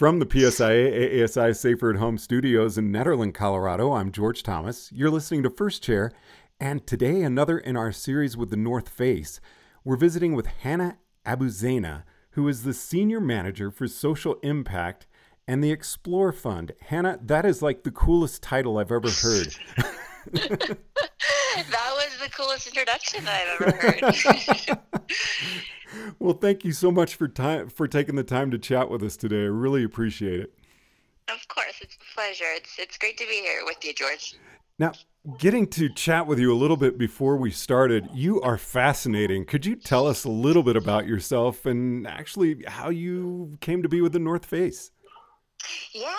From the PSIA AASI Safer at Home studios in Nederland, Colorado, I'm George Thomas. You're listening to First Chair, and today another in our series with the North Face. We're visiting with Hannah Abuzena, who is the Senior Manager for Social Impact and the Explore Fund. Hannah, that is like the coolest title I've ever heard. that was the coolest introduction I've ever heard. well, thank you so much for time for taking the time to chat with us today. I really appreciate it. Of course, it's a pleasure. It's it's great to be here with you, George. Now, getting to chat with you a little bit before we started, you are fascinating. Could you tell us a little bit about yourself and actually how you came to be with the North Face? Yeah.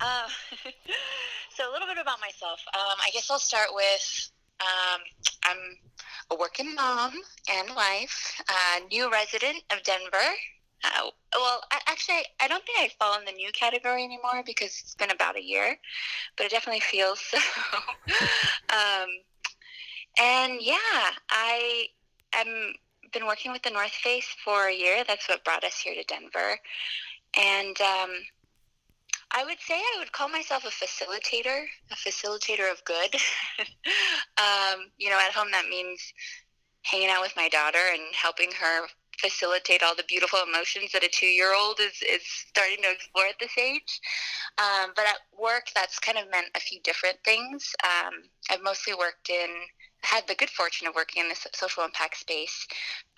Uh, so a little bit about myself. Um, I guess I'll start with um, I'm a working mom and wife, a new resident of Denver. Uh, well, I, actually, I don't think I fall in the new category anymore because it's been about a year, but it definitely feels so. um, and yeah, I am been working with the North Face for a year. That's what brought us here to Denver, and um, I would say I would call myself a facilitator, a facilitator of good. um, you know, at home that means hanging out with my daughter and helping her facilitate all the beautiful emotions that a two-year-old is, is starting to explore at this age. Um, but at work, that's kind of meant a few different things. Um, I've mostly worked in had the good fortune of working in the social impact space,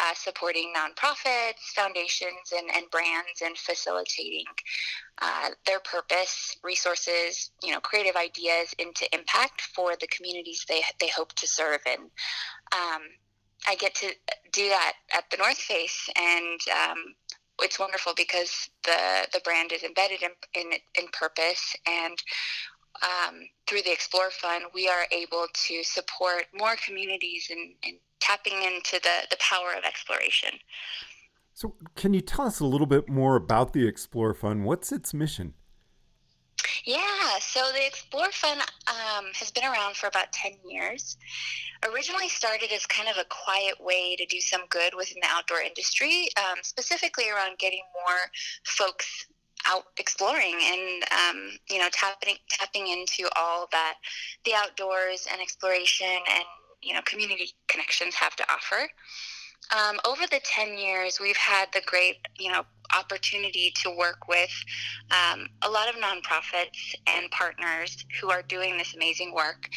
uh, supporting nonprofits, foundations, and, and brands, and facilitating uh, their purpose, resources, you know, creative ideas into impact for the communities they they hope to serve. And um, I get to do that at the North Face, and um, it's wonderful because the the brand is embedded in in, in purpose and um, through the Explore Fund, we are able to support more communities in, in tapping into the, the power of exploration. So, can you tell us a little bit more about the Explore Fund? What's its mission? Yeah, so the Explore Fund um, has been around for about 10 years. Originally started as kind of a quiet way to do some good within the outdoor industry, um, specifically around getting more folks out exploring and um, you know tapping tapping into all that the outdoors and exploration and you know community connections have to offer. Um, over the 10 years, we've had the great, you know, opportunity to work with um, a lot of nonprofits and partners who are doing this amazing work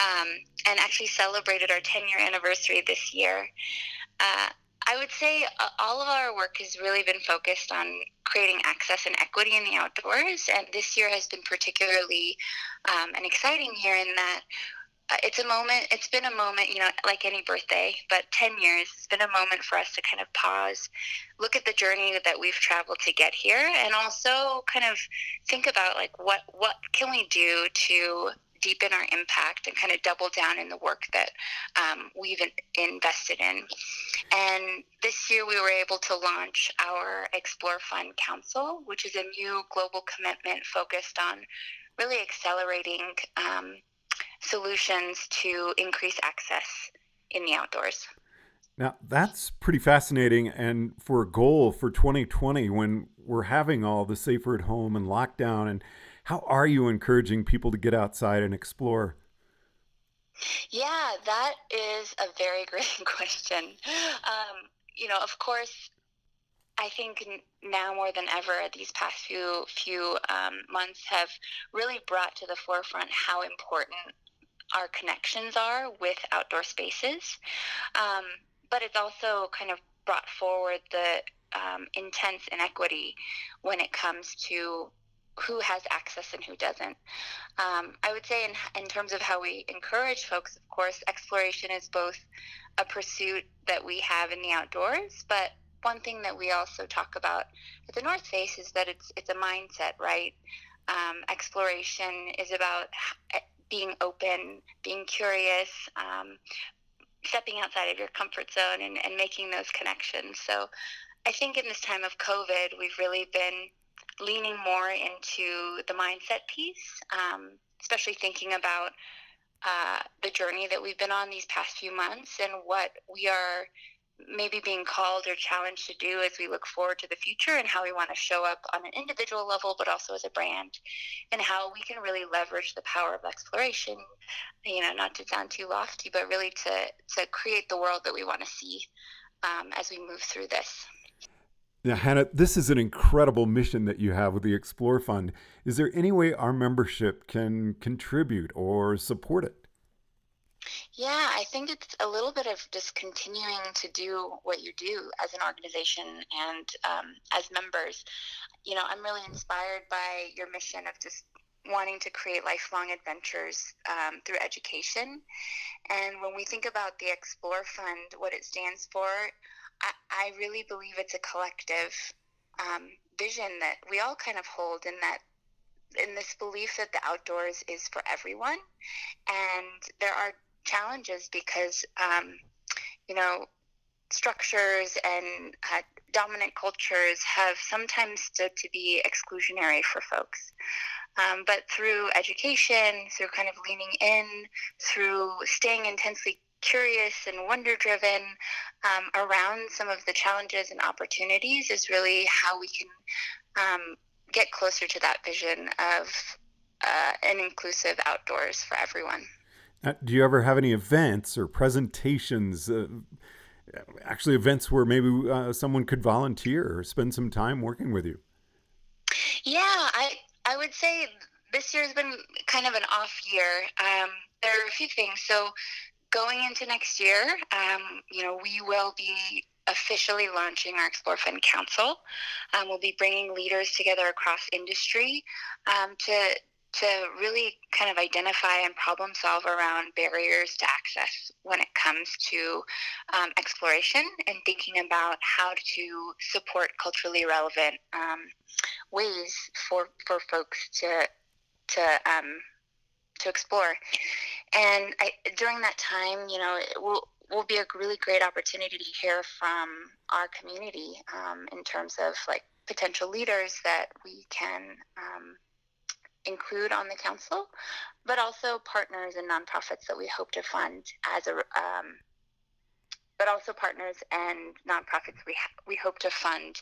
um, and actually celebrated our 10 year anniversary this year. Uh, I would say uh, all of our work has really been focused on creating access and equity in the outdoors, and this year has been particularly um, an exciting year in that it's a moment it's been a moment you know like any birthday but 10 years it's been a moment for us to kind of pause look at the journey that we've traveled to get here and also kind of think about like what what can we do to deepen our impact and kind of double down in the work that um, we've in, invested in. And this year we were able to launch our Explore Fund Council, which is a new global commitment focused on really accelerating um, solutions to increase access in the outdoors. Now, that's pretty fascinating. And for a goal for 2020, when we're having all the safer at home and lockdown and how are you encouraging people to get outside and explore? Yeah, that is a very great question. Um, you know, of course, I think now more than ever, these past few few um, months have really brought to the forefront how important our connections are with outdoor spaces. Um, but it's also kind of brought forward the um, intense inequity when it comes to who has access and who doesn't. Um, I would say, in, in terms of how we encourage folks, of course, exploration is both a pursuit that we have in the outdoors, but one thing that we also talk about at the North Face is that it's it's a mindset, right? Um, exploration is about being open, being curious, um, stepping outside of your comfort zone, and, and making those connections. So, I think in this time of COVID, we've really been leaning more into the mindset piece, um, especially thinking about uh, the journey that we've been on these past few months and what we are maybe being called or challenged to do as we look forward to the future and how we want to show up on an individual level, but also as a brand, and how we can really leverage the power of exploration. You know, not to sound too lofty, but really to to create the world that we want to see um, as we move through this. Now, Hannah, this is an incredible mission that you have with the Explore Fund. Is there any way our membership can contribute or support it? Yeah, I think it's a little bit of just continuing to do what you do as an organization and um, as members. You know, I'm really inspired by your mission of just wanting to create lifelong adventures um, through education. And when we think about the Explore Fund, what it stands for, I, I really believe it's a collective um, vision that we all kind of hold in that in this belief that the outdoors is for everyone and there are challenges because um, you know structures and uh, dominant cultures have sometimes stood to be exclusionary for folks. Um, but through education, through kind of leaning in, through staying intensely curious and wonder driven um, around some of the challenges and opportunities is really how we can um, get closer to that vision of uh, an inclusive outdoors for everyone. Uh, do you ever have any events or presentations? Uh, actually, events where maybe uh, someone could volunteer or spend some time working with you. Yeah, I I would say this year has been kind of an off year. Um, there are a few things. So going into next year, um, you know, we will be officially launching our Explore Fund Council. Um, we'll be bringing leaders together across industry um, to to really kind of identify and problem solve around barriers to access when it comes to um, exploration and thinking about how to support culturally relevant um, ways for for folks to to um, to explore. And I, during that time, you know, it will will be a really great opportunity to hear from our community um, in terms of like potential leaders that we can um, include on the council, but also partners and nonprofits that we hope to fund as a, um, but also partners and nonprofits we ha- we hope to fund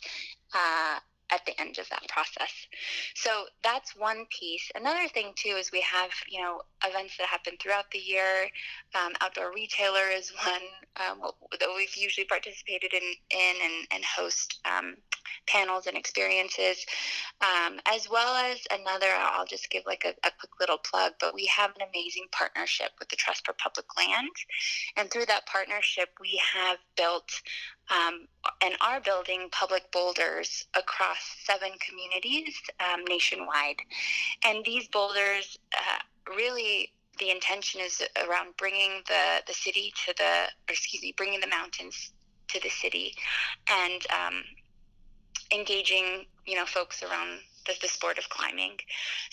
uh, at the end of that process. So that's one piece. Another thing too is we have you know events that happen throughout the year. Um, outdoor retailer is one um, that we've usually participated in, in and, and host um, panels and experiences, um, as well as another. I'll just give like a, a quick little plug, but we have an amazing partnership with the Trust for Public Land, and through that partnership, we have built um, and are building public boulders across seven communities um, nationwide. And these boulders uh, really the intention is around bringing the, the city to the, or excuse me, bringing the mountains to the city and um, engaging, you know, folks around the, the sport of climbing.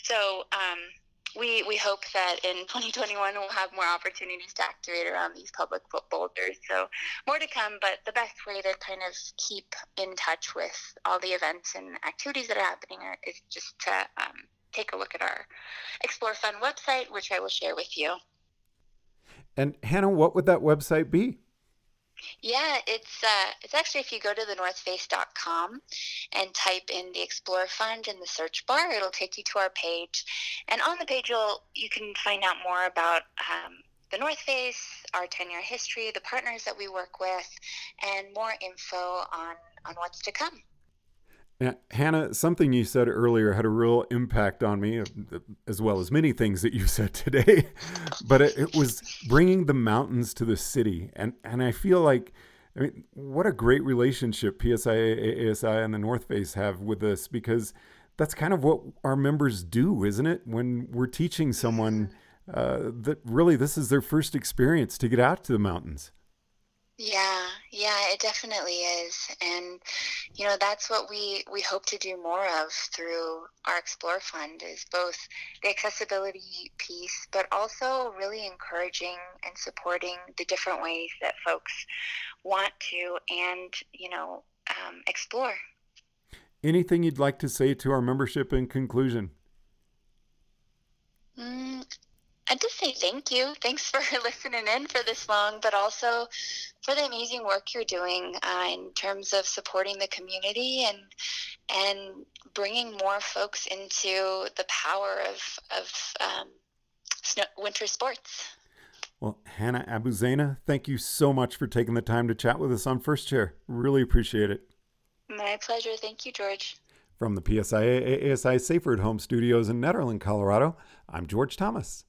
So um, we we hope that in 2021 we'll have more opportunities to activate around these public boulders. So more to come, but the best way to kind of keep in touch with all the events and activities that are happening are, is just to um, take a look at our Explore Fund website, which I will share with you. And Hannah, what would that website be? Yeah, it's uh, it's actually if you go to thenorthface.com and type in the Explore Fund in the search bar, it'll take you to our page, and on the page you'll you can find out more about um, the North Face, our 10 year history, the partners that we work with, and more info on on what's to come. Now, Hannah, something you said earlier had a real impact on me, as well as many things that you said today. but it, it, was bringing the mountains to the city, and and I feel like, I mean, what a great relationship PSI, AASI, and the North Face have with this because that's kind of what our members do, isn't it? When we're teaching someone uh, that really this is their first experience to get out to the mountains. Yeah, yeah, it definitely is. And you know, that's what we we hope to do more of through our Explore Fund is both the accessibility piece, but also really encouraging and supporting the different ways that folks want to and, you know, um, explore. Anything you'd like to say to our membership in conclusion? Mm, and to say thank you. Thanks for listening in for this long, but also for the amazing work you're doing uh, in terms of supporting the community and and bringing more folks into the power of of um, snow, winter sports. Well, Hannah Abuzena, thank you so much for taking the time to chat with us on First Chair. Really appreciate it. My pleasure. Thank you, George. From the PSIA AASI Safer at Home studios in Nederland, Colorado, I'm George Thomas.